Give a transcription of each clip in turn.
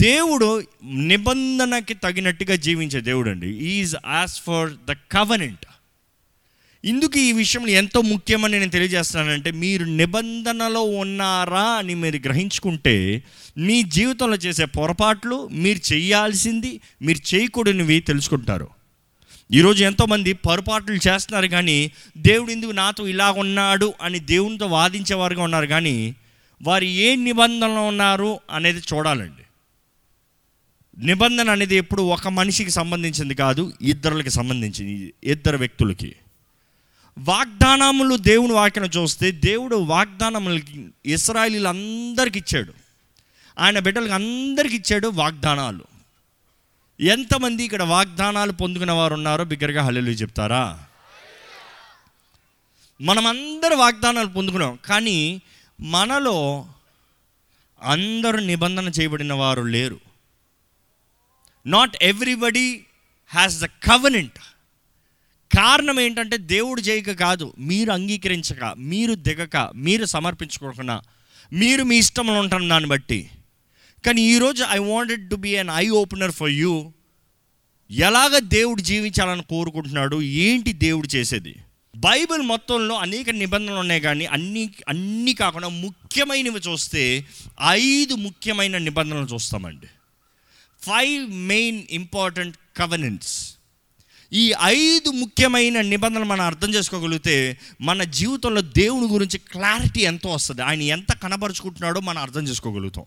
దేవుడు నిబంధనకి తగినట్టుగా జీవించే దేవుడు అండి is as for the covenant ఇందుకు ఈ విషయంలో ఎంతో ముఖ్యమని నేను తెలియజేస్తున్నానంటే మీరు నిబంధనలో ఉన్నారా అని మీరు గ్రహించుకుంటే మీ జీవితంలో చేసే పొరపాట్లు మీరు చేయాల్సింది మీరు చేయకూడనివి తెలుసుకుంటారు. ఈరోజు ఎంతోమంది పొరపాట్లు చేస్తున్నారు కానీ దేవుడు ఎందుకు నాతో ఇలా ఉన్నాడు అని దేవునితో వాదించేవారుగా ఉన్నారు కానీ వారు ఏ నిబంధనలో ఉన్నారు అనేది చూడాలండి. నిబంధన అనేది ఎప్పుడు ఒక మనిషికి సంబంధించింది కాదు ఇద్దరులకి సంబంధించింది ఇద్దరు వ్యక్తులకి. వాగ్దానములు దేవుని వాక్యం చూస్తే దేవుడు వాగ్దానములకి ఇస్రాయలీలందరికి ఇచ్చాడు. ఆయన బిడ్డలకు అందరికి ఇచ్చాడు వాగ్దానాలు. ఎంతమంది ఇక్కడ వాగ్దానాలు పొందుకున్న వారు ఉన్నారో బిగ్గరగా హల్లెలు చెప్తారా? మనమందరూ వాగ్దానాలు పొందుకున్నాం కానీ మనలో అందరూ నిబంధన చేయబడిన వారు లేరు. Not everybody has the covenant కారణం ఏంటంటే దేవుడు చేయక కాదు. మీరు అంగీకరించక మీరు దిగక మీరు సమర్పించుకోకుండా మీరు మీ ఇష్టంలో ఉంటాను దాన్ని బట్టి. కానీ ఈరోజు I wanted to be an eye opener for you ఎలాగ దేవుడు జీవించాలని కోరుకుంటున్నాడు? ఏంటి దేవుడు చేసేది? బైబిల్ మొత్తంలో అనేక నిబంధనలు ఉన్నాయి కానీ అన్ని అన్నీ కాకుండా ముఖ్యమైనవి చూస్తే ఐదు ముఖ్యమైన నిబంధనలు చూస్తామండి. ఫైవ్ మెయిన్ ఇంపార్టెంట్ కవనెంట్స్ ఈ ఐదు ముఖ్యమైన నిబంధనలు మనం అర్థం చేసుకోగలిగితే మన జీవితంలో దేవుని గురించి క్లారిటీ ఎంతో వస్తుంది. ఆయన ఎంత కనబరుచుకుంటున్నాడో మనం అర్థం చేసుకోగలుగుతాం.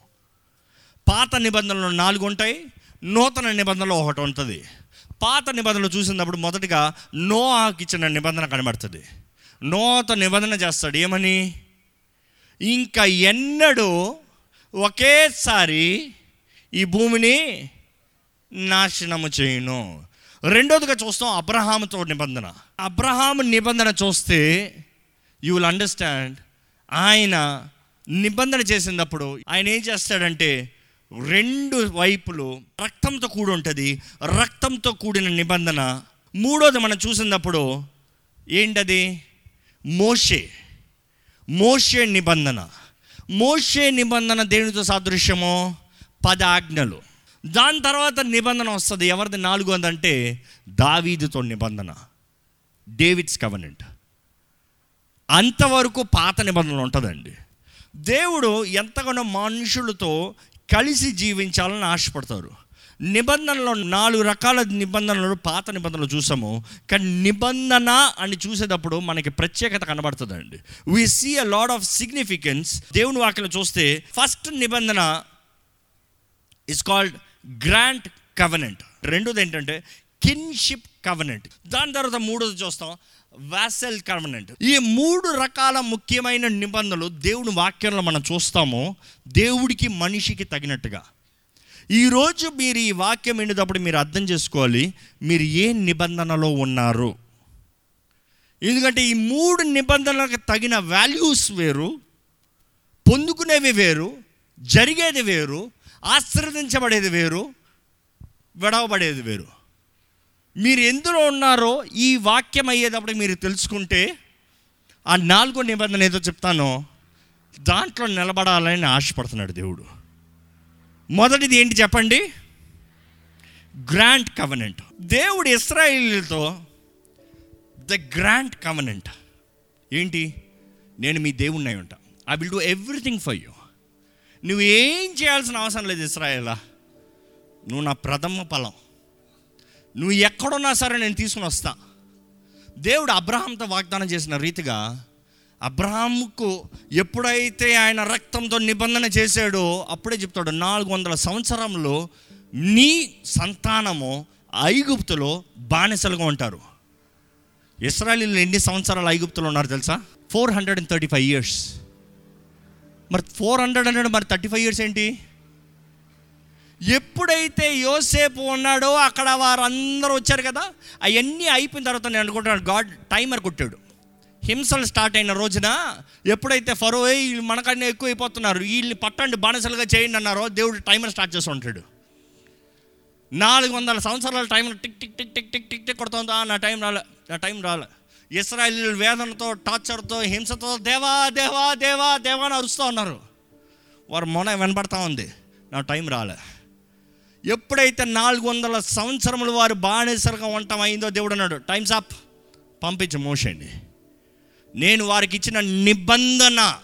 పాత నిబంధనలు నాలుగు ఉంటాయి. నూతన నిబంధనలు ఒకటి ఉంటుంది. పాత నిబంధనలు చూసినప్పుడు మొదటిగా నో ఇచ్చిన నిబంధన కనబడుతుంది. నోత నిబంధన చేస్తాడు. ఏమని? ఇంకా ఎన్నడూ ఒకేసారి ఈ భూమిని నాశనము చేయను. రెండోదిగా చూస్తాం అబ్రహాముతో నిబంధన. అబ్రహాము నిబంధన చూస్తే యూ విల్ అండర్స్టాండ్ ఆయన నిబంధన చేసినప్పుడు ఆయన ఏం చేస్తాడంటే రెండు వైపులు రక్తంతో కూడి ఉంటుంది. రక్తంతో కూడిన నిబంధన. మూడోది మనం చూసినప్పుడు ఏంటది? మోషే. మోషే నిబంధన. మోషే నిబంధన దేనితో సాదృశ్యమో? పది ఆజ్ఞలు దాని తర్వాత నిబంధన వస్తుంది. ఎవరిది నాలుగు అంటే దావీదుతో నిబంధన. David's covenant. అంతవరకు పాత నిబంధనలు ఉంటుందండి. దేవుడు ఎంతగానో మనుషులతో కలిసి జీవించాలని ఆశపడతారు. నిబంధనలో నాలుగు రకాల నిబంధనలు పాత నిబంధనలు చూసాము. కానీ నిబంధన అని చూసేటప్పుడు మనకి ప్రత్యేకత కనబడుతుందండి. We see a lot of significance దేవుని వాక్యలో చూస్తే ఫస్ట్ నిబంధన ఇస్ కాల్డ్ గ్రాంట్ కవనెంట్ రెండోది ఏంటంటే కిన్షిప్ కవనెంట్ దాని తర్వాత మూడోది చూస్తాం వాసెల్ కవనెంట్ ఈ మూడు రకాల ముఖ్యమైన నిబంధనలు దేవుని వాక్యంలో మనం చూస్తాము దేవుడికి మనిషికి తగినట్టుగా. ఈరోజు మీరు ఈ వాక్యం వినేటప్పుడు మీరు అర్థం చేసుకోవాలి మీరు ఏ నిబంధనలో ఉన్నారు? ఎందుకంటే ఈ మూడు నిబంధనలకు తగిన వాల్యూస్ వేరు పొందుకునేవి వేరు జరిగేది వేరు ఆశ్రదించబడేది వేరు విడవబడేది వేరు. మీరు ఎందులో ఉన్నారో ఈ వాక్యం అయ్యేటప్పుడు మీరు తెలుసుకుంటే ఆ నాలుగో నిబంధన ఏదో చెప్తానో దాంట్లో నిలబడాలని ఆశపడుతున్నాడు దేవుడు. మొదటిది ఏంటి చెప్పండి? Grant covenant. దేవుడు ఇస్రాయిల్తో ద గ్రాంట్ కవనెంట్. ఏంటి? నేను మీ దేవుణ్ణి అయి ఉంటా. I will do everything for you. నువ్వు ఏం చేయాల్సిన అవసరం లేదు ఇస్రాయేలా. నువ్వు నా ప్రథమ ఫలం. నువ్వు ఎక్కడున్నా సరే నేను తీసుకుని వస్తా. దేవుడు అబ్రహాంతో వాగ్దానం చేసిన రీతిగా అబ్రహాంకు ఎప్పుడైతే ఆయన రక్తంతో నిబంధన చేశాడో అప్పుడే చెప్తాడు నాలుగు వందల సంవత్సరంలో నీ సంతానము ఐగుప్తులో బానిసలుగా ఉంటారు. ఇస్రాయలీలు ఎన్ని సంవత్సరాలు ఐగుప్తులో ఉన్నారు తెలుసా? Four hundred and thirty five years. మరి ఫోర్ హండ్రెడ్ హండ్రెడ్ మరి థర్టీ ఫైవ్ ఇయర్స్ ఏంటి? ఎప్పుడైతే యోసేపు ఉన్నాడో అక్కడ వారందరూ వచ్చారు కదా అవన్నీ అయిపోయిన తర్వాత నేను అనుకుంటున్నాను గాడ్ టైమర్ కొట్టాడు. హింసలు స్టార్ట్ అయిన రోజున ఎప్పుడైతే ఫరో వీళ్ళు మనకన్నా ఎక్కువ అయిపోతున్నారు వీళ్ళని పట్టండి బానిసలుగా చేయండి అన్నారో దేవుడు టైమర్ స్టార్ట్ చేసి ఉంటాడు. నాలుగు వందల సంవత్సరాల time tick tick tick tick tick tick tick కొడుతుందా? నా టైం రాలే నా టైం రాలే. ఇస్రాయలీలు వేదనతో టార్చర్తో హింసతో దేవా దేవా దేవా దేవా అని అరుస్తూ ఉన్నారు. వారు మొన వెనబడతా ఉంది. నా టైం రాలే. ఎప్పుడైతే నాలుగు వందల సంవత్సరములు వారు బాణేసరిగా ఉండటం అయిందో దేవుడు అన్నాడు టైమ్స్ అప్ పంపించు మోషండి నేను వారికి ఇచ్చిన నిబంధన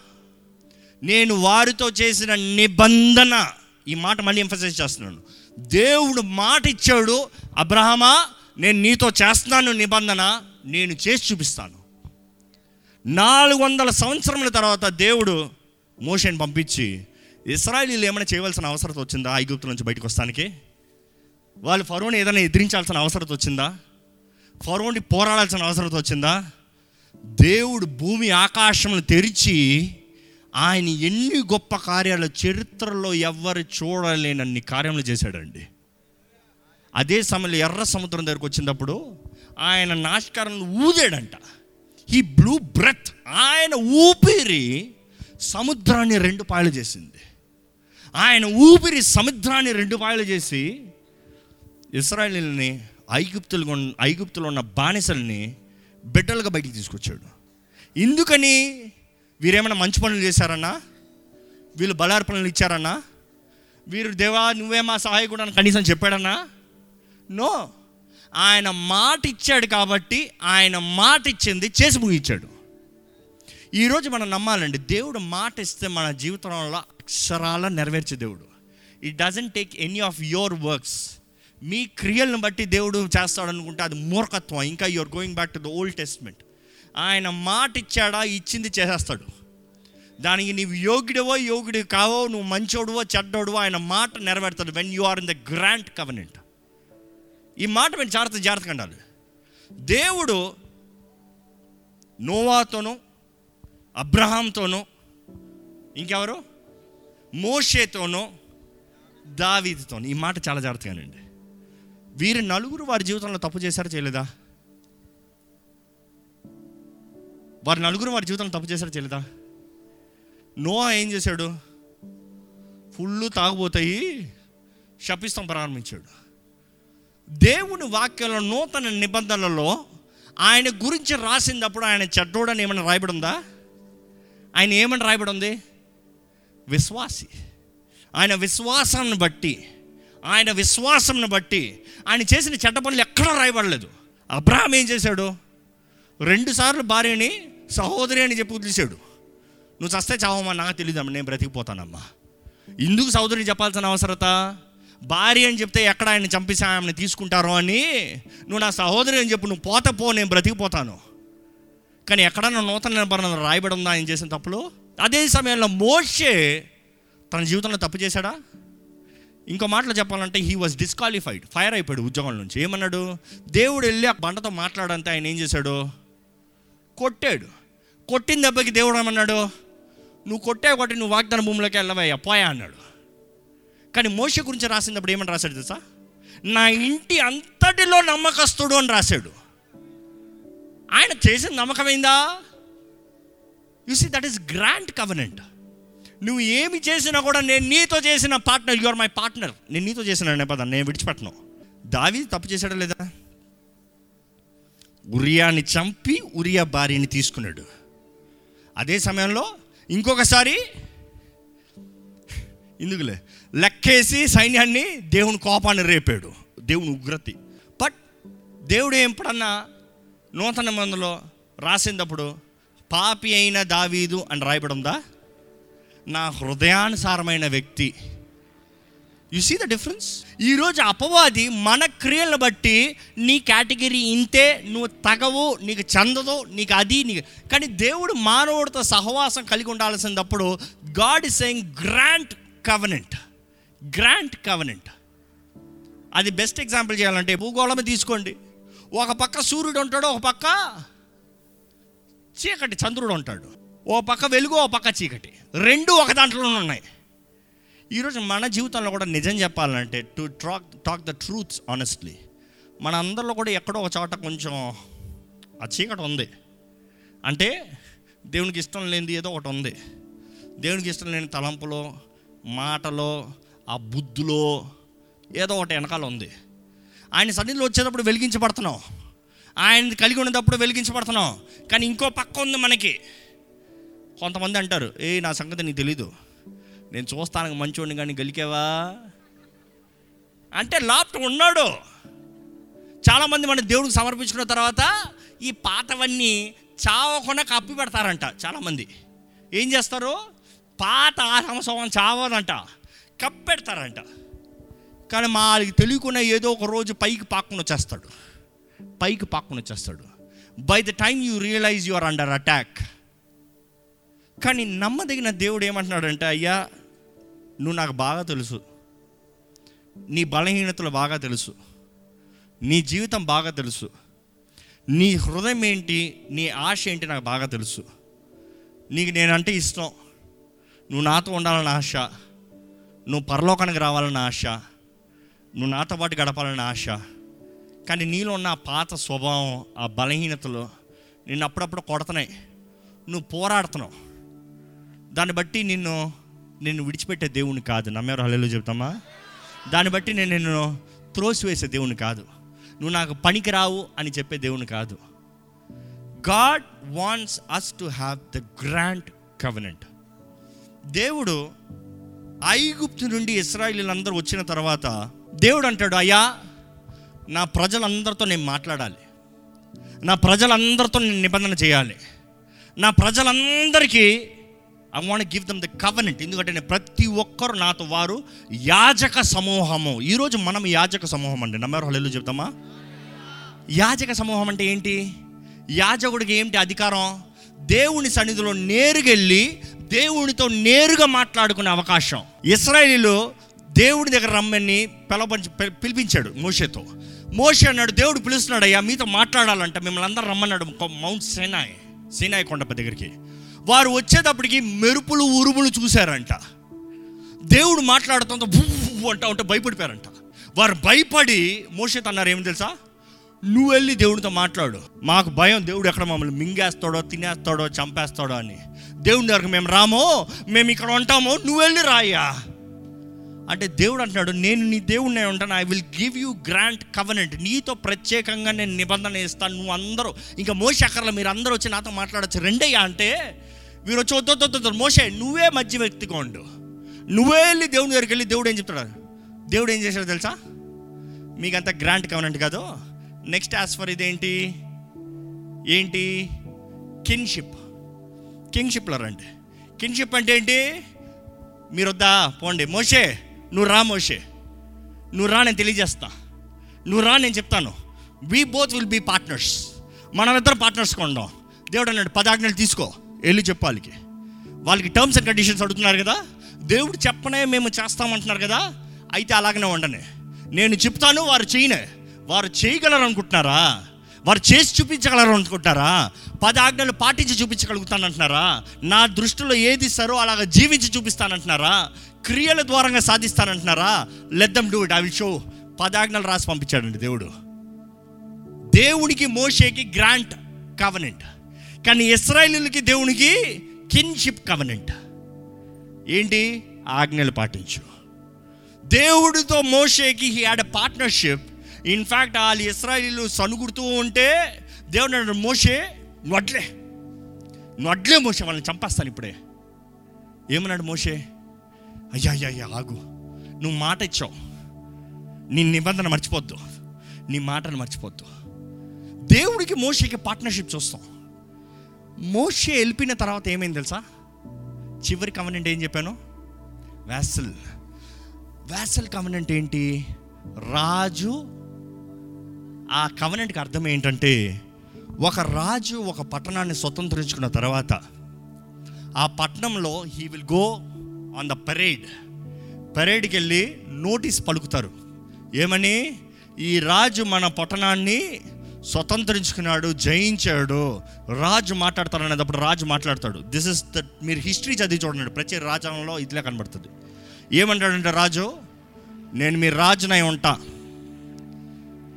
నేను వారితో చేసిన నిబంధన. ఈ మాట మళ్ళీ ఎంఫసైజ్ చేస్తున్నాను. దేవుడు మాట ఇచ్చాడు అబ్రహమా నేను నీతో చేస్తున్నాను నిబంధన. నేను చేసి చూపిస్తాను. నాలుగు వందల సంవత్సరముల తర్వాత దేవుడు మోషన్ పంపించి ఇస్రాయలీలు ఏమైనా చేయవలసిన అవసరం వచ్చిందా ఐగుప్తు నుంచి బయటకు వస్తానికి? వాళ్ళు ఫరోని ఏదైనా ఎదిరించాల్సిన అవసరం వచ్చిందా? ఫరోని పోరాడాల్సిన అవసరం వచ్చిందా? దేవుడు భూమి ఆకాశములు తెరిచి ఆయన ఎన్ని గొప్ప కార్యాలు చరిత్రలో ఎవ్వరు చూడలేనన్ని కార్యములు చేశాడండి. అదే సమయంలో ఎర్ర సముద్రం దగ్గరకు వచ్చినప్పుడు ఆయన నాశకాలను ఊదాడంట. ఈ బ్లూ బ్రెత్ ఆయన ఊపిరి సముద్రాన్ని రెండు పాయలు చేసింది. ఆయన ఊపిరి సముద్రాన్ని రెండు పాయలు చేసి ఇస్రాయలీని ఐగుప్తులు ఐగుప్తులో ఉన్న బానిసల్ని బిడ్డలుగా బయటికి తీసుకొచ్చాడు. ఎందుకని వీరేమైనా మంచి పనులు చేశారన్నా? వీళ్ళు బలార్పణలు ఇచ్చారన్నా? వీరు దేవా నువ్వే మా సహాయకుడు అని కనీసం చెప్పాడన్నా? నో. ఆయన మాట ఇచ్చాడు కాబట్టి ఆయన మాట ఇచ్చింది చేసి ముగించాడు. ఈరోజు మనం నమ్మాలండి దేవుడు మాట ఇస్తే మన జీవితంలో అక్షరాల నెరవేర్చే దేవుడు. It doesn't take any of your works మీ క్రియలను బట్టి దేవుడు చేస్తాడు అనుకుంటే అది మూర్ఖత్వం. ఇంకా you're going back to the Old Testament ఆయన మాట ఇచ్చాడా ఇచ్చింది చేసేస్తాడు. దానికి నీవు యోగ్యుడవో యోగ్యుడు కావో నువ్వు మంచోడువో చెడ్డోడువో ఆయన మాట నెరవేరుతాడు. When you are in the grant covenant ఈ మాట మీరు జాగ్రత్త జాగ్రత్తగా ఉండాలి. దేవుడు నోవాతోనూ అబ్రహాంతోనూ ఇంకెవరు? మోషేతోనూ దావీదుతోనూ. ఈ మాట చాలా జాగ్రత్తగానండి వీరు నలుగురు వారి జీవితంలో తప్పు చేశారా చేయలేదా? వారు నలుగురు వారి జీవితంలో తప్పు చేశారా చేయలేదా? నోవా ఏం చేశాడు? ఫుల్ తాగుబోతాయి శపిస్తాం ప్రారంభించాడు. దేవుని వాక్యంలో నూతన నిబంధనలలో ఆయన గురించి రాసినప్పుడు ఆయన చెడ్డోడని ఏమైనా రాయబడి ఉందా ఆయన ఏమని రాయబడి ఉంది విశ్వాసి. ఆయన విశ్వాసాన్ని బట్టి ఆయన విశ్వాసంను బట్టి ఆయన చేసిన చెడ్డ పనులు ఎక్కడా రాయబడలేదు. అబ్రహాం ఏం చేశాడు? రెండుసార్లు భార్యని సహోదరి అని చెప్పి వదిలేశాడు. నువ్వు చస్తే చావమ్మా నాకు తెలియదమ్మా నేను బ్రతికిపోతానమ్మా. ఎందుకు సహోదరిని చెప్పాల్సిన అవసరత? భార్య అని చెప్తే ఎక్కడ ఆయన చంపేసి ఆమెను తీసుకుంటారో అని నువ్వు నా సహోదరి అని చెప్పు నువ్వు పోత పో నేను బ్రతికిపోతాను. కానీ ఎక్కడన్నా నూతన నిబంధన రాయబడి ఉందా? ఆయన చేసిన తప్పులు? అదే సమయంలో మోషే తన జీవితంలో తప్పు చేశాడా? ఇంకో మాటలో చెప్పాలంటే హీ వాజ్ డిస్క్వాలిఫైడ్ ఫైర్ అయిపోయాడు ఉద్యోగం నుంచి. ఏమన్నాడు? దేవుడు వెళ్ళి ఆ బండతో మాట్లాడంతే ఆయన ఏం చేశాడు? కొట్టాడు. కొట్టిన దెబ్బకి దేవుడు ఏమన్నాడు? నువ్వు కొట్టే కొట్టి నువ్వు వాగ్దాన భూమిలోకి వెళ్ళవయ్యా పోయా అన్నాడు. కానీ మోస గురించి రాసినప్పుడు ఏమని రాశాడు తెలుసా? నా ఇంటి అంతటిలో నమ్మకస్తుడు అని రాశాడు. ఆయన చేసిన నమ్మకమైందా you see that is grand covenant నువ్వు ఏమి చేసినా కూడా నేను నీతో చేసిన partner you are my partner నేను నీతో చేసిన నేపథ్యం నేను విడిచిపెట్టను. దావి తప్పు చేశాడా లేదా? ఉరియాని చంపి ఉరియా భార్యని తీసుకున్నాడు. అదే సమయంలో ఇంకొకసారి ఎందుకులే? లెక్కేసి సైన్యాన్ని దేవుని కోపాన్ని రేపాడు. దేవుని ఉగ్రతి. బట్ దేవుడు ఎప్పుడన్నా నూతన మందులో రాసినప్పుడు పాపి అయిన దావీదు అని రాయబడుందా? నా హృదయానుసారమైన వ్యక్తి. యు సీ ద డిఫరెన్స్ ఈరోజు అపవాది మన క్రియలను బట్టి నీ కేటగిరీ ఇంతే నువ్వు తగవు నీకు చెందదు నీకు అది నీకు. కానీ దేవుడు మానవుడితో సహవాసం కలిగి ఉండాల్సినప్పుడు God is saying grant covenant grant covenant అది బెస్ట్ ఎగ్జాంపుల్ చేయాలంటే భూగోళం తీసుకోండి. ఒక పక్క సూర్యుడు ఉంటాడు ఒక పక్క చీకటి చంద్రుడు ఉంటాడు. ఓ పక్క వెలుగు ఓ పక్క చీకటి. రెండు ఒక దాంట్లోనే ఉన్నాయి. ఈరోజు మన జీవితంలో కూడా నిజం చెప్పాలంటే to talk talk the truths honestly మన అందరిలో కూడా ఎక్కడో ఒక చోట కొంచెం ఆ చీకటి ఉంది. అంటే దేవునికి ఇష్టం లేనిది ఏదో ఒకటి ఉంది. దేవునికి ఇష్టం లేని తలంపులో మాటలో ఆ బుద్ధులో ఏదో ఒకటి వెనకాల ఉంది. ఆయన సన్నిధిలో వచ్చేటప్పుడు వెలిగించబడుతున్నాం. ఆయన కలిగి ఉన్నప్పుడు వెలిగించబడుతున్నాం. కానీ ఇంకో పక్క ఉంది మనకి. కొంతమంది అంటారు ఏ నా సంగతి నీకు తెలీదు. నేను చూస్తానికి మంచోడిని కానీ గెలికేవా? అంటే లాప్ట్ ఉన్నాడు. చాలామంది మన దేవుడికి సమర్పించుకున్న తర్వాత ఈ పాతవన్నీ చావకుండా కప్పి పెడతారంట చాలామంది. ఏం చేస్తారు? పాత సంవత్సరం చావదంట కప్పెడతారంట. కానీ మా వాళ్ళకి తెలియకుండా ఏదో ఒక రోజు పైకి పాక్కుని వచ్చేస్తాడు. పైకి పాక్కుని వచ్చేస్తాడు. By the time you realise you're under attack కానీ నమ్మదగిన దేవుడు ఏమంటున్నాడంటే అయ్యా నువ్వు నాకు బాగా తెలుసు. నీ బలహీనతలు బాగా తెలుసు. నీ జీవితం బాగా తెలుసు. నీ హృదయం ఏంటి నీ ఆశ ఏంటి నాకు బాగా తెలుసు. నీకు నేనంటే ఇష్టం. నువ్వు నాతో ఉండాలని ఆశ. నువ్వు పరలోకానికి రావాలని ఆశ. నువ్వు నాతో పాటు గడపాలని ఆశ. కానీ నీలో ఉన్న ఆ పాత స్వభావం ఆ బలహీనతలు నిన్ను అప్పుడప్పుడు కొడుతున్నాయి. నువ్వు పోరాడుతున్నావు. దాన్ని బట్టి నిన్ను నిన్ను విడిచిపెట్టే దేవుని కాదు. నమ్మేవారు హల్లెలూయా చెప్తామా? దాన్ని బట్టి నేను నిన్ను త్రోసివేసే దేవుని కాదు. నువ్వు నాకు పనికి రావు అని చెప్పే దేవుని కాదు. God wants us to have the grand covenant దేవుడు ఐగుప్తు నుండి ఇస్రాయిలీలందరూ వచ్చిన తర్వాత దేవుడు అంటాడు అయ్యా నా ప్రజలందరితో నేను మాట్లాడాలి. నా ప్రజలందరితో నేను నిబంధన చేయాలి. నా ప్రజలందరికీ I want give them the covenant ఎందుకంటే నేను ప్రతి ఒక్కరు నాతో వారు యాజక సమూహము. ఈరోజు మనం యాజక సమూహం అండి. నమ్మారు? హళ్ళు చెప్తామా? యాజక సమూహం అంటే ఏంటి? యాజకుడికి ఏంటి అధికారం? దేవుని సన్నిధిలో నేరుగెళ్ళి దేవునితో నేరుగా మాట్లాడుకునే అవకాశం. ఇస్రాయేలీలు దేవుడి దగ్గర రమ్మని పిలవపంచి పిలిపించాడు మోషేతో. మోషే అన్నాడు దేవుడు పిలుస్తున్నాడు అయ్యా మీతో మాట్లాడాలంట మిమ్మల్ని అందరూ రమ్మన్నాడు మౌంట్ సేనాయ్ సీనాయ్ కొండప దగ్గరికి. వారు వచ్చేటప్పటికి మెరుపులు ఉరుములు చూశారంట. దేవుడు మాట్లాడుతుంటే భూ అంటా ఉంటే భయపడిపోయారంట. వారు భయపడి మోషేతో అన్నారు ఏమి తెలుసా? నువ్వు వెళ్ళి దేవుడితో మాట్లాడు. మాకు భయం దేవుడు ఎక్కడ మమ్మల్ని మింగేస్తాడో తినేస్తాడో చంపేస్తాడో అని. దేవుని దగ్గరకు మేము రామో మేము ఇక్కడ ఉంటామో నువ్వు వెళ్ళి రాయ్యా. అంటే దేవుడు అంటున్నాడు నేను నీ దేవుడినే ఉంటాను I will give you grant covenant నీతో ప్రత్యేకంగా నేను నిబంధన ఇస్తాను నువ్వు అందరూ ఇంకా మోసే అక్కర్ల మీరు అందరూ వచ్చి నాతో మాట్లాడచ్చు. రెండయ్యా అంటే మీరు వచ్చి వద్దొద్దొద్దు వద్దు, మోసే నువ్వే మధ్య వ్యక్తిగా ఉండు. నువ్వే వెళ్ళి దేవుని దగ్గరికి వెళ్ళి దేవుడు ఏం చెప్తాడు దేవుడు ఏం చేశాడు తెలుసా? మీకు అంత గ్రాంట్ కవనెంట్ కాదు. నెక్స్ట్ యాజ్ ఫర్ ఇదేంటి? ఏంటి? కిన్షిప్ కింగ్షిప్లో రండి. కింగ్షిప్ అంటే ఏంటి? మీరు వద్దా? పోండి. మోషే నువ్వు రా మోషే. నువ్వు రా నేను తెలియజేస్తా. నువ్వు రా నేను చెప్తాను. We both will be partners మనమిద్దరం పార్ట్నర్స్ ఉందాం దేవుడు అన్నాడు పదాజ్ఞలు తీసుకో. వెళ్ళి చెప్పాలికి. వాళ్ళకి వాళ్ళకి టర్మ్స్ అండ్ కండిషన్స్ అడుగుతున్నారు కదా? దేవుడు చెప్పనే మేము చేస్తామంటున్నారు కదా? అయితే అలాగనే ఉండనే. నేను చెప్తాను వారు చేయనే. వారు చేయగలరు అనుకుంటున్నారా వారు చేసి చూపించగలరు అనుకుంటారా పది ఆజ్ఞలు పాటించి చూపించగలుగుతానంటున్నారా? నా దృష్టిలో ఏది ఇస్తారో అలాగ జీవించి చూపిస్తానంటున్నారా? క్రియల ద్వారంగా సాధిస్తానంటున్నారా? Let them do it I will show పదాజ్ఞలు రాసి పంపించాడండి దేవుడు. దేవునికి మోషేకి గ్రాంట్ కవనెంట్. కానీ ఇస్రాయలీలకి దేవునికి కిన్షిప్ కవనెంట్. ఏంటి? ఆజ్ఞలు పాటించు. దేవుడితో మోషేకి he had a partnership in fact వాళ్ళు ఇస్రాయిలు సనుగుడుతూ ఉంటే దేవుడు అన్నాడు మోషే నొడ్లే. నొడ్లే మోషే వాళ్ళని చంపేస్తాను ఇప్పుడే. ఏమన్నాడు మోషే? అయ్యా అయ్యా అయ్యా ఆగు. నువ్వు మాట ఇచ్చావు. నీ నిబంధన మర్చిపోద్దు. నీ మాటను మర్చిపోద్దు. దేవుడికి మోషేకి పార్ట్నర్షిప్ చూస్తాం. మోషే వెళ్ళిపోయిన తర్వాత ఏమైంది తెలుసా? చివరి కవనెంట్ ఏం చెప్పాను? వ్యాసల్ వ్యాసల్ కవనెంట్ ఏంటి? రాజు ఆ కవనెంట్కి అర్థం ఏంటంటే ఒక రాజు ఒక పట్టణాన్ని స్వతంత్రించుకున్న తర్వాత ఆ పట్టణంలో he will go on the parade పరేడ్కి వెళ్ళి నోటీస్ పలుకుతారు. ఏమని? ఈ రాజు మన పట్టణాన్ని స్వతంత్రించుకున్నాడు జయించాడు. రాజు మాట్లాడతాడు అనేటప్పుడు రాజు మాట్లాడతాడు. దిస్ ఇస్ ద మీరు హిస్టరీ చదివి చూడండి. ప్రతి రాజ్యంలో ఇదిలా కనబడుతుంది. ఏమంటాడంటే రాజు? నేను మీ రాజునై ఉంటా.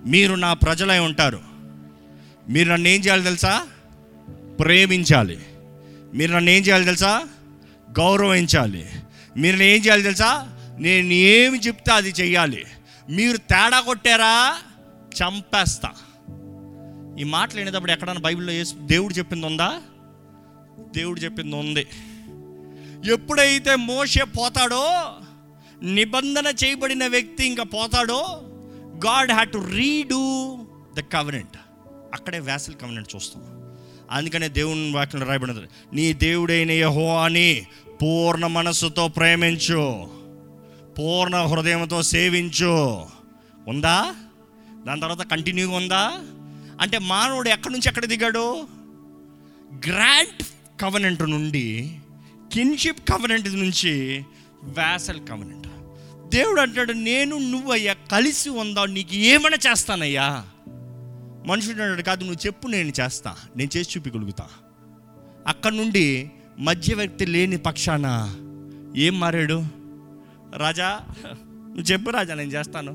మీరు నా ప్రజలై ఉంటారు. మీరు నన్ను ఏం చేయాలి తెలుసా? ప్రేమించాలి. మీరు నన్ను ఏం చేయాలి తెలుసా? గౌరవించాలి. మీరు ఏం చేయాలి తెలుసా? నేను ఏమి చెప్తే అది చెయ్యాలి. మీరు తేడా కొట్టారా? చంపేస్తా. ఈ మాటలు వినేటప్పుడు ఎక్కడన్నా బైబిల్లో దేవుడు చెప్పింది ఉందా? దేవుడు చెప్పింది ఉంది. ఎప్పుడైతే మోసే పోతాడో నిబంధన చేయబడిన వ్యక్తి ఇంకా పోతాడో God had to redo the covenant అక్కడే వ్యాసల్ కవనెంట్ చూస్తాం. అందుకనే దేవుని వాక్యం రాయబడినది నీ దేవుడైన యహో అని పూర్ణ మనస్సుతో ప్రేమించు పూర్ణ హృదయంతో సేవించు. ఉందా? దాని తర్వాత కంటిన్యూగా ఉందా? అంటే మానవుడు ఎక్కడి నుంచి ఎక్కడ దిగాడు? గ్రాంట్ కవనెంట్ నుండి కిన్షిప్ కవనెంట్ నుంచి వ్యాసల్ కవనెంట్ దేవుడు అంటాడు నేను నువ్వయ్యా కలిసి ఉందా నీకు ఏమైనా చేస్తానయ్యా. మనుషుడు అంటాడు కాదు నువ్వు చెప్పు నేను చేస్తా నేను చేసి చూపించగలుగుతా అక్కడ నుండి మధ్యవర్తి లేని పక్షాన ఏం మారాడు? రాజా నువ్వు చెప్పు రాజా నేను చేస్తాను.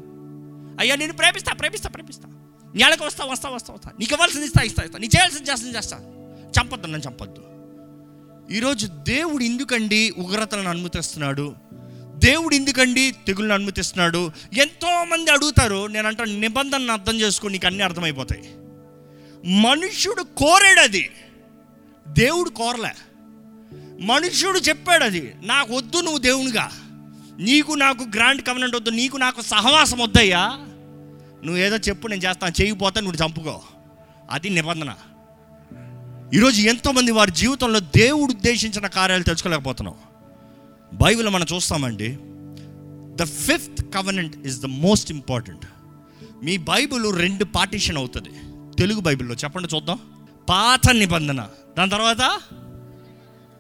అయ్యా నేను ప్రేమిస్తా ప్రేమిస్తా ప్రేమిస్తా. నేలకు వస్తా వస్తా వస్తా వస్తా. నీకు ఇవ్వాల్సింది ఇస్తా ఇస్తా ఇస్తా. నీ చేయాల్సింది చేస్తుంది చేస్తా. చంపొద్దు నన్ను చంపొద్దు. ఈరోజు దేవుడు ఎందుకండి ఉగ్రతలను అనుమతిస్తున్నాడు? దేవుడు ఎందుకండి తెగులను అనుమతిస్తున్నాడు? ఎంతోమంది అడుగుతారు నేను అంటాను నిబంధనను అర్థం చేసుకో నీకు అన్నీ అర్థమైపోతాయి. మనుష్యుడు కోరాడు అది దేవుడు కోరలే. మనుష్యుడు చెప్పాడు అది నాకు వద్దు నువ్వు దేవునిగా. నీకు నాకు గ్రాండ్ కవనెంట్ వద్దు నీకు నాకు సహవాసం వద్దయ్యా. నువ్వు ఏదో చెప్పు నేను చేస్తాను చేయకపోతే నువ్వు చంపుకో. అది నిబంధన. ఈరోజు ఎంతోమంది వారి జీవితంలో దేవుడు ఉద్దేశించిన కార్యాలు తెలుసుకోలేకపోతున్నావు. బైబిల్ మనం చూస్తామండి the fifth covenant is the most important me Bible రెండు పార్టీషన్ అవుతుంది. తెలుగు బైబిల్లో చెప్పండి చూద్దాం. పాత నిబంధన దాని తర్వాత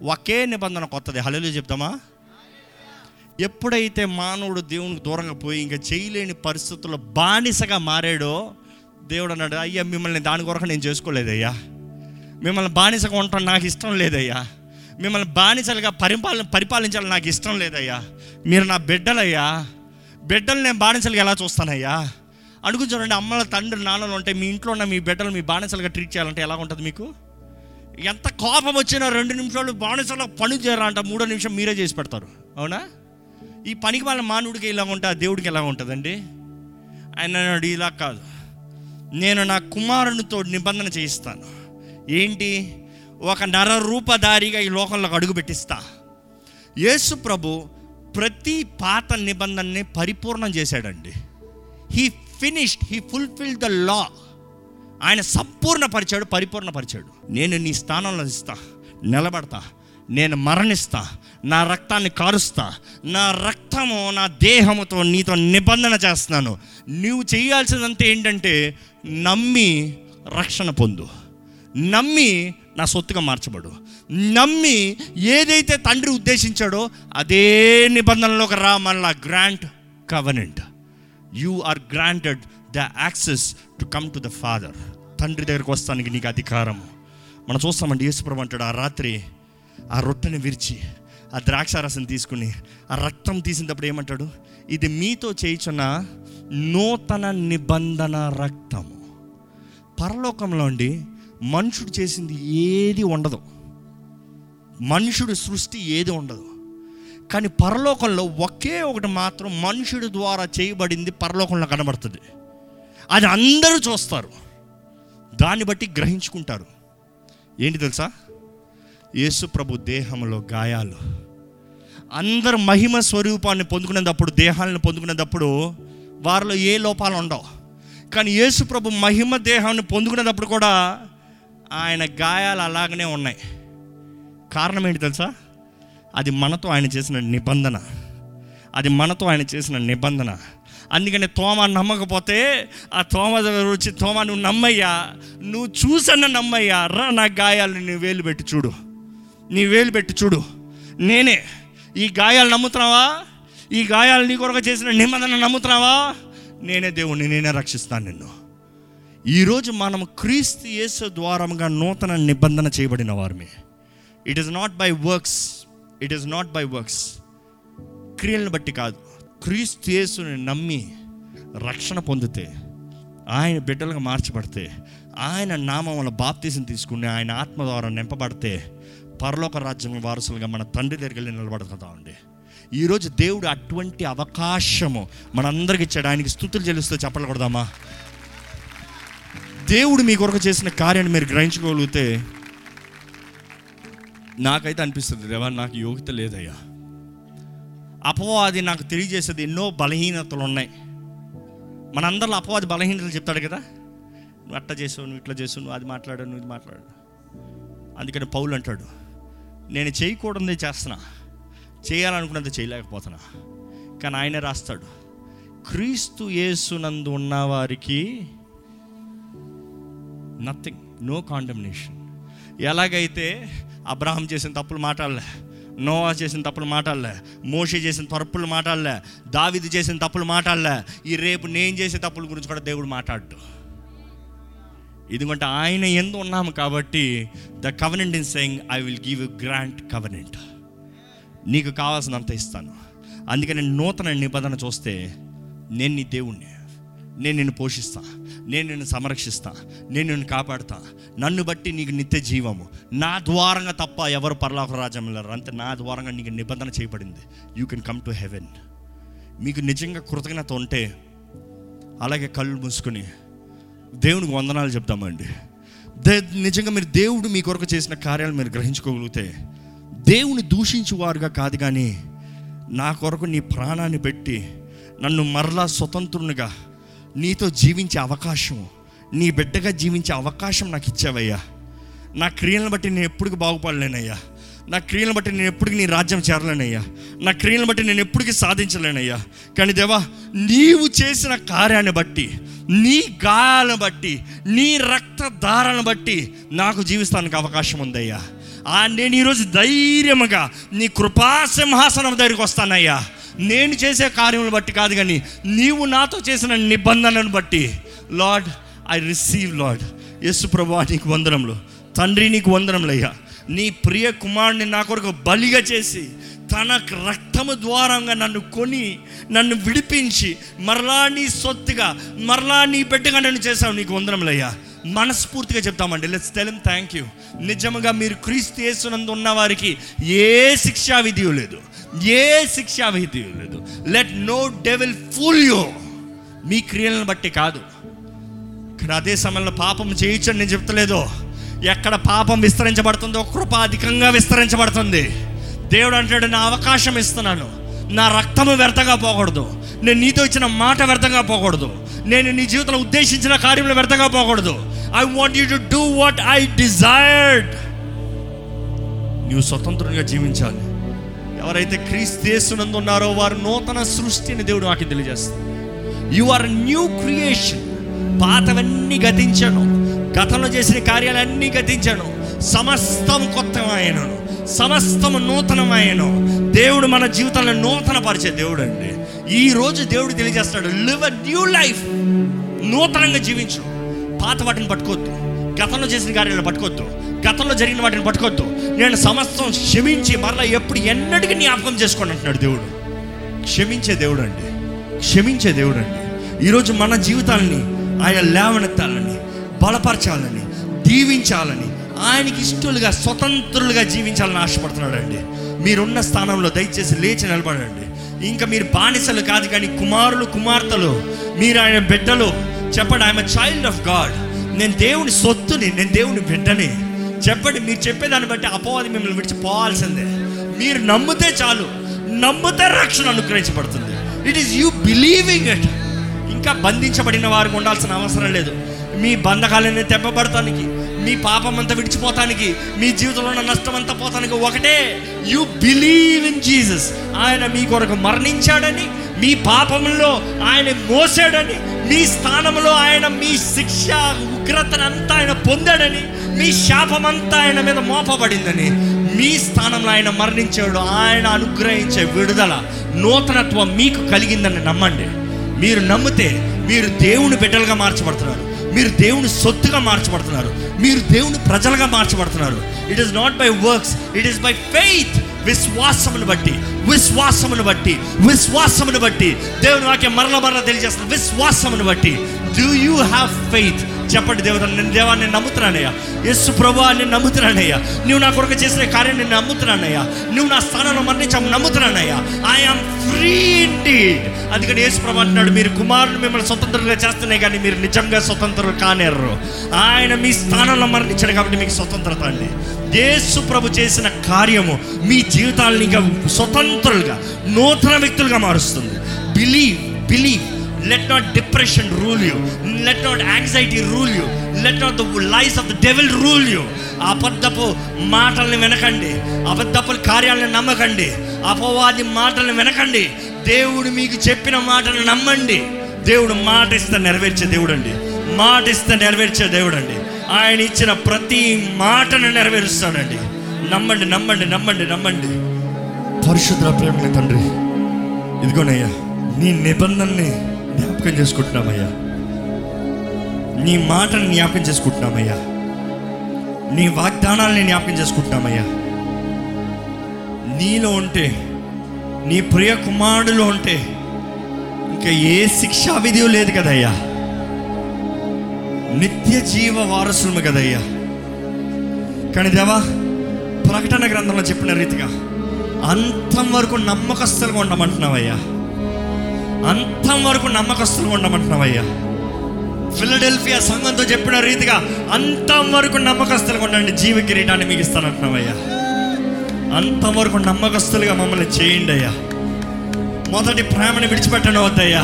ఒకే నిబంధన కొత్తది. హలో చెప్తామా? ఎప్పుడైతే మానవుడు దేవునికి దూరంగా పోయి ఇంకా చేయలేని పరిస్థితుల్లో బానిసగా మారాడో దేవుడు అన్నాడు అయ్యా మిమ్మల్ని దాని కొరకు నేను చేసుకోలేదయ్యా. మిమ్మల్ని బానిసగా ఉండటం నాకు ఇష్టం లేదయ్యా. మిమ్మల్ని బానిసలుగా పరిపాలన పరిపాలించాలని నాకు ఇష్టం లేదయ్యా. మీరు నా బిడ్డలయ్యా. బిడ్డలు నేను బానిసలుగా ఎలా చూస్తానయ్యా? అడుగు చూడండి అమ్మల తండ్రి నాన్నలు ఉంటే మీ ఇంట్లో ఉన్న మీ బిడ్డలు మీ బానిసలుగా ట్రీట్ చేయాలంటే ఎలా ఉంటుంది మీకు? ఎంత కోపం వచ్చినా రెండు నిమిషాలు బానిసలో పని చేయరా అంట మూడో నిమిషం మీరే చేసి పెడతారు. అవునా? ఈ పనికి వాళ్ళ మానవుడికి ఇలా ఉంటే ఆ దేవుడికి ఎలా ఉంటుందండి? ఆయన అన్నాడు ఇలా కాదు. నేను నా కుమారునితో నిబంధన చేయిస్తాను. ఏంటి? ఒక నర రూపధారిగా ఈ లోకంలోకి అడుగు పెట్టిస్తా. యేసు ప్రభు ప్రతి పాత నిబంధనని పరిపూర్ణం చేశాడండి. He finished he fulfil the law ఆయన సంపూర్ణపరిచాడు పరిపూర్ణపరిచాడు. నేను నీ స్థానంలో ఇస్తా నిలబడతా నేను మరణిస్తా నా రక్తాన్ని కారుస్తా నా రక్తము నా దేహముతో నీతో నిబంధన చేస్తున్నాను. నువ్వు చేయాల్సిందంతా ఏంటంటే నమ్మి రక్షణ పొందు. నమ్మి నా సొత్తుగా మార్చబడు. నమ్మి ఏదైతే తండ్రి ఉద్దేశించాడో అదే నిబంధనలోకి రా మళ్ళా grant covenant. You are granted the access to come to the father. తండ్రి దగ్గరకు వస్తానికి నీకు అధికారం. మనం చూస్తామండి యేసుప్రభు అంటాడు ఆ రాత్రి ఆ రొట్టెని విరిచి ఆ ద్రాక్షారసం తీసుకుని ఆ రక్తం తీసినప్పుడు ఏమంటాడు? ఇది మీతో చేయించున్న నూతన నిబంధన రక్తము. పరలోకంలో అండి మనుషుడు చేసింది ఏది ఉండదు. మనుషుడు సృష్టి ఏది ఉండదు. కానీ పరలోకంలో ఒకే ఒకటి మాత్రం మనుషుడి ద్వారా చేయబడింది పరలోకంలో కనబడుతుంది. అది అందరూ చూస్తారు. దాన్ని బట్టి గ్రహించుకుంటారు. ఏంటి తెలుసా? యేసు ప్రభు దేహంలో గాయాలు. అందరు మహిమ స్వరూపాన్ని పొందుకునేటప్పుడు దేహాలను పొందుకునేటప్పుడు వారిలో ఏ లోపాలు ఉండవు. కానీ యేసు ప్రభు మహిమ దేహాన్ని పొందుకునేటప్పుడు కూడా ఆయన గాయాలు అలాగనే ఉన్నాయి. కారణం ఏంటి తెలుసా? అది మనతో ఆయన చేసిన నిబంధన. అది మనతో ఆయన చేసిన నిబంధన. అందుకని తోమ నమ్మకపోతే ఆ తోమ దగ్గర వచ్చి తోమ నువ్వు నమ్మయ్యా. నువ్వు చూసన్న నమ్మయ్యా. రా నా గాయాలు నీ వేలు పెట్టి చూడు. నీ వేలు పెట్టి చూడు. నేనే ఈ గాయాలు నమ్ముతున్నావా? ఈ గాయాలు నీ కొరకు చేసిన నిబంధన నమ్ముతున్నావా? నేనే దేవుణ్ణి నేనే రక్షిస్తాను నిన్ను. ఈరోజు మనం క్రీస్తు యేసు ద్వారముగా నూతన నిబంధన చేయబడిన వారమే. It is not by works it is not by works క్రియలను బట్టి కాదు. క్రీస్తు యేసుని నమ్మి రక్షణ పొందితే ఆయన బిడ్డలుగా మార్చబడితే ఆయన నామముల బాప్తీసం తీసుకుని ఆయన ఆత్మ ద్వారా నింపబడితే పరలోక రాజ్యం వారసులుగా మన తండ్రి దగ్గరికి వెళ్ళి నిలబడుతుందామండి ఈరోజు దేవుడు అటువంటి అవకాశము మనందరికి ఇచ్చాడు. ఆయనకి స్థుతులు చెల్లిస్తూ చెప్పలు కొడదామా దేవుడు మీ కొరకు చేసిన కార్యాన్ని మీరు గ్రహించుకోగలిగితే నాకైతే అనిపిస్తుంది రేవా నాకు యోగ్యత లేదయ్యా. అపవాది నాకు తెలియజేసేది ఎన్నో బలహీనతలు ఉన్నాయి. మనందరిలో అపవాది బలహీనతలు చెప్తాడు కదా నువ్వు అట్లా చేసావు నువ్వు ఇట్లా చేసావు నువ్వు అది మాట్లాడు నువ్వు ఇది మాట్లాడు. అందుకని పౌలు అంటాడు నేను చేయకూడదే చేస్తున్నా చేయాలనుకున్నది చేయలేకపోతున్నా. కానీ ఆయనే రాస్తాడు క్రీస్తు యేసునందు ఉన్నవారికి నథింగ్ నో కాండమ్నేషన్ ఎలాగైతే అబ్రాహం చేసిన తప్పులు మాట్లాడలే నోవా చేసిన తప్పులు మాట్లాడలే మోషి చేసిన తప్పులు మాట్లాడలే దావిది చేసిన తప్పులు మాట్లాడలే ఈ రేపు నేను చేసే తప్పుల గురించి కూడా దేవుడు మాట్లాడు ఎందుకంటే ఆయన ఎందు ఉన్నాము కాబట్టి the covenant in saying I will give you grant covenant నీకు కావాల్సినంత ఇస్తాను. అందుకని నూతన నిబంధన చూస్తే నేను నీ దేవుణ్ణి. నేను నిన్ను పోషిస్తా. నేను నిన్ను సంరక్షిస్తా. నేను నిన్ను కాపాడుతా. నన్ను బట్టి నీకు నిత్య జీవము. నా ద్వారంగా తప్ప ఎవరు పరలోక రాజ్యం వెళ్ళరు అంతే నా ద్వారంగా నీకు నిబంధన చేయబడింది. You can come to heaven మీకు నిజంగా కృతజ్ఞత ఉంటే అలాగే కళ్ళు మూసుకొని దేవునికి వందనాలు చెప్తామండి దే నిజంగా మీరు దేవుడు మీ కొరకు చేసిన కార్యాలు మీరు గ్రహించుకోగలిగితే దేవుని దూషించేవారుగా కాదు కానీ నా కొరకు నీ ప్రాణాన్ని పెట్టి నన్ను మరలా స్వతంత్రునిగా నీతో జీవించే అవకాశం నీ బిడ్డగా జీవించే అవకాశం నాకు ఇచ్చావయ్యా. నా క్రియలను బట్టి నేను ఎప్పటికి బాగుపడలేనయ్యా. నా క్రియలను బట్టి నేను ఎప్పటికి నీ రాజ్యం చేరలేనయ్యా. నా క్రియలను బట్టి నేను ఎప్పటికీ సాధించలేనయ్యా. కానీ దేవా నీవు చేసిన కార్యాన్ని బట్టి నీ గాయాలను బట్టి నీ రక్తధారను బట్టి నాకు జీవిస్తానికి అవకాశం ఉందయ్యా. నేను ఈరోజు ధైర్యముగా నీ కృపాసింహాసనం దగ్గరికి వస్తానయ్యా. నేను చేసే కార్యములను బట్టి కాదు కానీ నీవు నాతో చేసిన నిబంధనను బట్టి. లార్డ్ ఐ రిసీవ్ లార్డ్ యేసు ప్రభా నీకు వందనంలో తండ్రి నీకు వందనంలయ్యా నీ ప్రియ కుమారుని నా కొరకు బలిగా చేసి తన రక్తము ద్వారంగా నన్ను కొని నన్ను విడిపించి మరలా నీ సొత్తుగా మరలా నీ బిడ్డగా నన్ను చేశావు. నీకు వందనములయ్యా. మనస్ఫూర్తిగా చెప్తామండి. లెట్స్ టెల్ థ్యాంక్ యూ నిజంగా మీరు క్రీస్తు యేసునందు ఉన్న వారికి ఏ శిక్షా విధి లేదు. ఏ శిక్షావిధి లేదు. Let no devil fool you మీ క్రియలను బట్టి కాదు. కానీ అదే సమయంలో పాపం చేయించండి నేను చెప్తలేదు. ఎక్కడ పాపం విస్తరించబడుతుందో కృప అధికంగా విస్తరించబడుతుంది. దేవుడు అంటాడు నా అవకాశం ఇస్తున్నాను. నా రక్తము వ్యర్థంగా పోకూడదు. నేను నీతో ఇచ్చిన మాట వ్యర్థంగా పోకూడదు. నేను నీ జీవితంలో ఉద్దేశించిన కార్యంలో వ్యర్థంగా పోకూడదు. I want you to do what I desired నువ్వు స్వతంత్రంగా జీవించాలి. ఎవరైతే క్రీస్తునందు ఉన్నారో వారు నూతన సృష్టిని దేవుడు నాకు తెలియజేస్తారు యు ఆర్ న్యూ క్రియేషన్ పాతవన్నీ గతించను. గతంలో చేసిన కార్యాలన్నీ గతించను. సమస్తం కొత్తమాయను సమస్తం నూతనమాయను దేవుడు మన జీవితాలను నూతన పరిచే దేవుడు అండి ఈరోజు దేవుడు తెలియజేస్తాడు లివ్ అ న్యూ లైఫ్ నూతనంగా జీవించు. పాత వాటిని పట్టుకోవద్దు గతంలో చేసిన కార్యాలను పట్టుకోవద్దు గతంలో జరిగిన వాటిని పట్టుకోవద్దు నేను సమస్తం క్షమించి మరలా ఎప్పుడు ఎన్నటికీ జ్ఞాపకం చేసుకోండి అంటున్నాడు దేవుడు. క్షమించే దేవుడు అండి క్షమించే దేవుడు అండి ఈరోజు మన జీవితాలని ఆయన లేవనెత్తాలని బలపరచాలని దీవించాలని ఆయనకి ఇష్టలుగా స్వతంత్రులుగా జీవించాలని ఆశపడుతున్నాడు అండి మీరున్న స్థానంలో దయచేసి లేచి నిలబడండి. ఇంకా మీరు బానిసలు కాదు కానీ కుమారులు కుమార్తెలు మీరు ఆయన బిడ్డలు చెప్పండి ఐఎమ్ చైల్డ్ ఆఫ్ గాడ్ నేను దేవుని సొత్తుని నేను దేవుని బిడ్డని. చెప్పండి మీరు చెప్పేదాన్ని బట్టి అపవాది మిమ్మల్ని విడిచిపోవాల్సిందే. మీరు నమ్మితే చాలు. నమ్మితే రక్షణ అనుగ్రహించబడుతుంది. It is you believing it ఇంకా బంధించబడిన వారికి ఉండాల్సిన అవసరం లేదు. మీ బంధకాలన్నీ తెప్పబడటానికి మీ పాపం అంతా విడిచిపోతానికి మీ జీవితంలో ఉన్న నష్టం అంతా పోతానికి ఒకటే. యు బిలీవ్ ఇన్ జీసస్ ఆయన మీ కొరకు మరణించాడని మీ పాపంలో ఆయన మోసాడని మీ స్థానంలో ఆయన మీ శిక్ష ఉగ్రతనంతా ఆయన పొందాడని మీ శాపమంతా ఆయన మీద మోపబడిందని మీ స్థానంలో ఆయన మరణించాడు. ఆయన అనుగ్రహించే విడుదల నూతనత్వం మీకు కలిగిందని నమ్మండి. మీరు నమ్మితే మీరు దేవుని బిడ్డలుగా మార్చబడుతున్నారు. మీరు దేవుని సొత్తుగా మార్చబడుతున్నారు. మీరు దేవుని ప్రజలుగా మార్చబడుతున్నారు. It is not by works it is by faith విశ్వాసమును బట్టి విశ్వాసమును బట్టి విశ్వాసమును బట్టి దేవుని వాక్యం మరల మరల తెలియజేస్తున్న విశ్వాసమును బట్టి. డూ యూ హ్యావ్ ఫెయిత్ చెప్పండి దేవత నేను దేవా నేను నమ్ముతున్నానయ్యా. యస్సు ప్రభా నేను నమ్ముతున్నానయ్యా. నువ్వు నా కొరకు చేసిన కార్యం నేను నమ్ముతున్నానయ్యా. నువ్వు నా స్థానంలో మరణించాము నమ్ముతున్నానయ్యా. ఐఆమ్ ఫ్రీ ఇండీడ్ అందుకని యేసు ప్రభు అంటున్నాడు మీరు కుమారుడు మిమ్మల్ని స్వతంత్రంగా చేస్తున్నాయి కానీ మీరు నిజంగా స్వతంత్రులు కానేర్రు. ఆయన మీ స్థానంలో మరణించాడు కాబట్టి మీకు స్వతంత్రత అండి. యేసు ప్రభు చేసిన కార్యము మీ జీవితాలను ఇంకా స్వతంత్ర స్వతంత్రులుగా నూతన వ్యక్తులుగా మారుస్తుంది. Believe believe let not depression rule you let not anxiety rule you let not the life of the devil rule you అబద్ధపు మాటల్ని వినకండి. అబద్ధపు కార్యాలను నమ్మకండి. అపవాది మాటలను వినకండి. దేవుడు మీకు చెప్పిన మాటను నమ్మండి. దేవుడు మాట ఇస్తే నెరవేర్చే దేవుడు అండి మాట ఇస్తే నెరవేర్చే దేవుడు అండి ఆయన ఇచ్చిన ప్రతి మాటను నెరవేరుస్తాడండి. నమ్మండి నమ్మండి నమ్మండి నమ్మండి. పరిశుద్ధ ప్రేమ తండ్రి. ఇదిగోనయ్యా నీ నిబంధనని జ్ఞాపకం చేసుకుంటున్నామయ్యా. నీ మాటని జ్ఞాపకం చేసుకుంటున్నామయ్యా. నీ వాగ్దానాలని జ్ఞాపకం చేసుకుంటున్నామయ్యా. నీలో ఉంటే నీ ప్రియ కుమారుడులో ఉంటే ఇంకా ఏ శిక్షా విధి లేదు కదయ్యా. నిత్య జీవ వారసులము కదయ్యా. కానీ దేవా ప్రకటన గ్రంథంలో చెప్పిన రీతిగా అంతం వరకు నమ్మకస్తులుగా ఉండమంటున్నావయ్యా. అంతం వరకు నమ్మకస్తులుగా ఉండమంటున్నావయ్యా. ఫిలడెల్ఫియా సంఘంతో చెప్పిన రీతిగా అంతం వరకు నమ్మకస్తులుగా ఉండండి జీవ కిరీటాన్ని మీకు ఇస్తానంటున్నావయ్యా. అంతం వరకు నమ్మకస్తులుగా మమ్మల్ని చేయండి అయ్యా. మొదటి ప్రేమను విడిచిపెట్టడం వద్దయ్యా.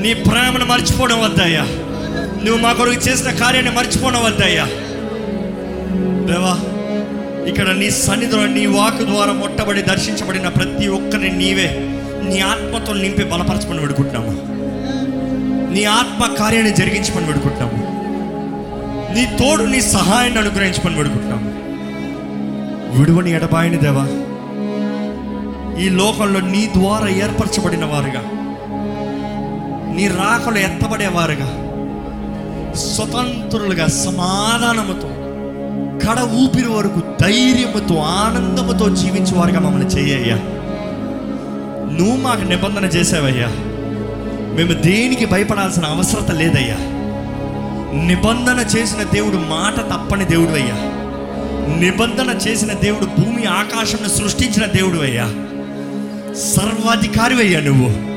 నీ ప్రేమను మర్చిపోవడం వద్దయ్యా. నువ్వు మా కొరకు చేసిన కార్యాన్ని మర్చిపోవడం వద్దయ్యా. దేవా ఇక్కడ నీ సన్నిధిలో నీ వాకు ద్వారా మొట్టబడి దర్శించబడిన ప్రతి ఒక్కరిని నీవే నీ ఆత్మతో నింపి బలపరచమని పెడుకుంటున్నాము నీ ఆత్మ కార్యాన్ని జరిగించమని పెడుకుంటున్నాము నీ తోడు నీ సహాయాన్ని అనుగ్రహించమని పెడుకుంటున్నాము విడువని ఎడబాయిని దేవా ఈ లోకంలో నీ ద్వారా ఏర్పరచబడిన వారుగా నీ రాకలు ఎత్తబడేవారుగా స్వతంత్రులుగా సమాధానముతో కడ ఊపిరి వరకు ధైర్యముతో ఆనందముతో జీవించేవారుగా మమ్మల్ని చేయ్యా నువ్వు మాకు నిబంధన చేసావయ్యా. మేము దేనికి భయపడాల్సిన అవసరత లేదయ్యా. నిబంధన చేసిన దేవుడు మాట తప్పని దేవుడు అయ్యా. నిబంధన చేసిన దేవుడు భూమి ఆకాశంను సృష్టించిన దేవుడు అయ్యా. సర్వాధికారి అయ్యా నువ్వు.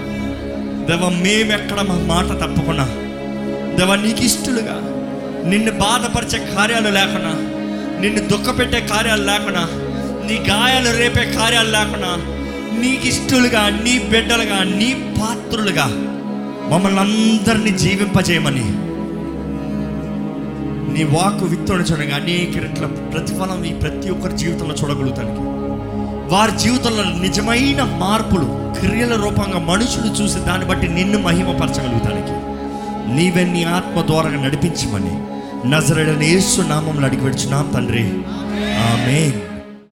దేవ మేమెక్కడ మా మాట తప్పకుండా దేవ నీకు ఇష్టలుగా నిన్ను బాధపరిచే కార్యాలు లేకుండా నిన్ను దుఃఖపెట్టే కార్యాలు లేకుండా నీ గాయాలు రేపే కార్యాలు లేకుండా నీకు ఇష్టలుగా నీ బిడ్డలుగా నీ పాత్రులుగా మమ్మల్ని అందరినీ జీవింపజేయమని నీ వాక్కు విత్తోడు చూడగా అనేక రెట్ల ప్రతిఫలం ఈ ప్రతి ఒక్కరి జీవితంలో చూడగలుగుతానికి. వారి జీవితంలో నిజమైన మార్పులు క్రియల రూపంగా మనుషులు చూసి దాన్ని బట్టి నిన్ను మహిమపరచగలుగుతానికి. నీవే నీ ఆత్మ ద్వారా నడిపించమని నజరడని యేసు నామంలో అడిగి పెడుచున్నాం తండ్రి. ఆమె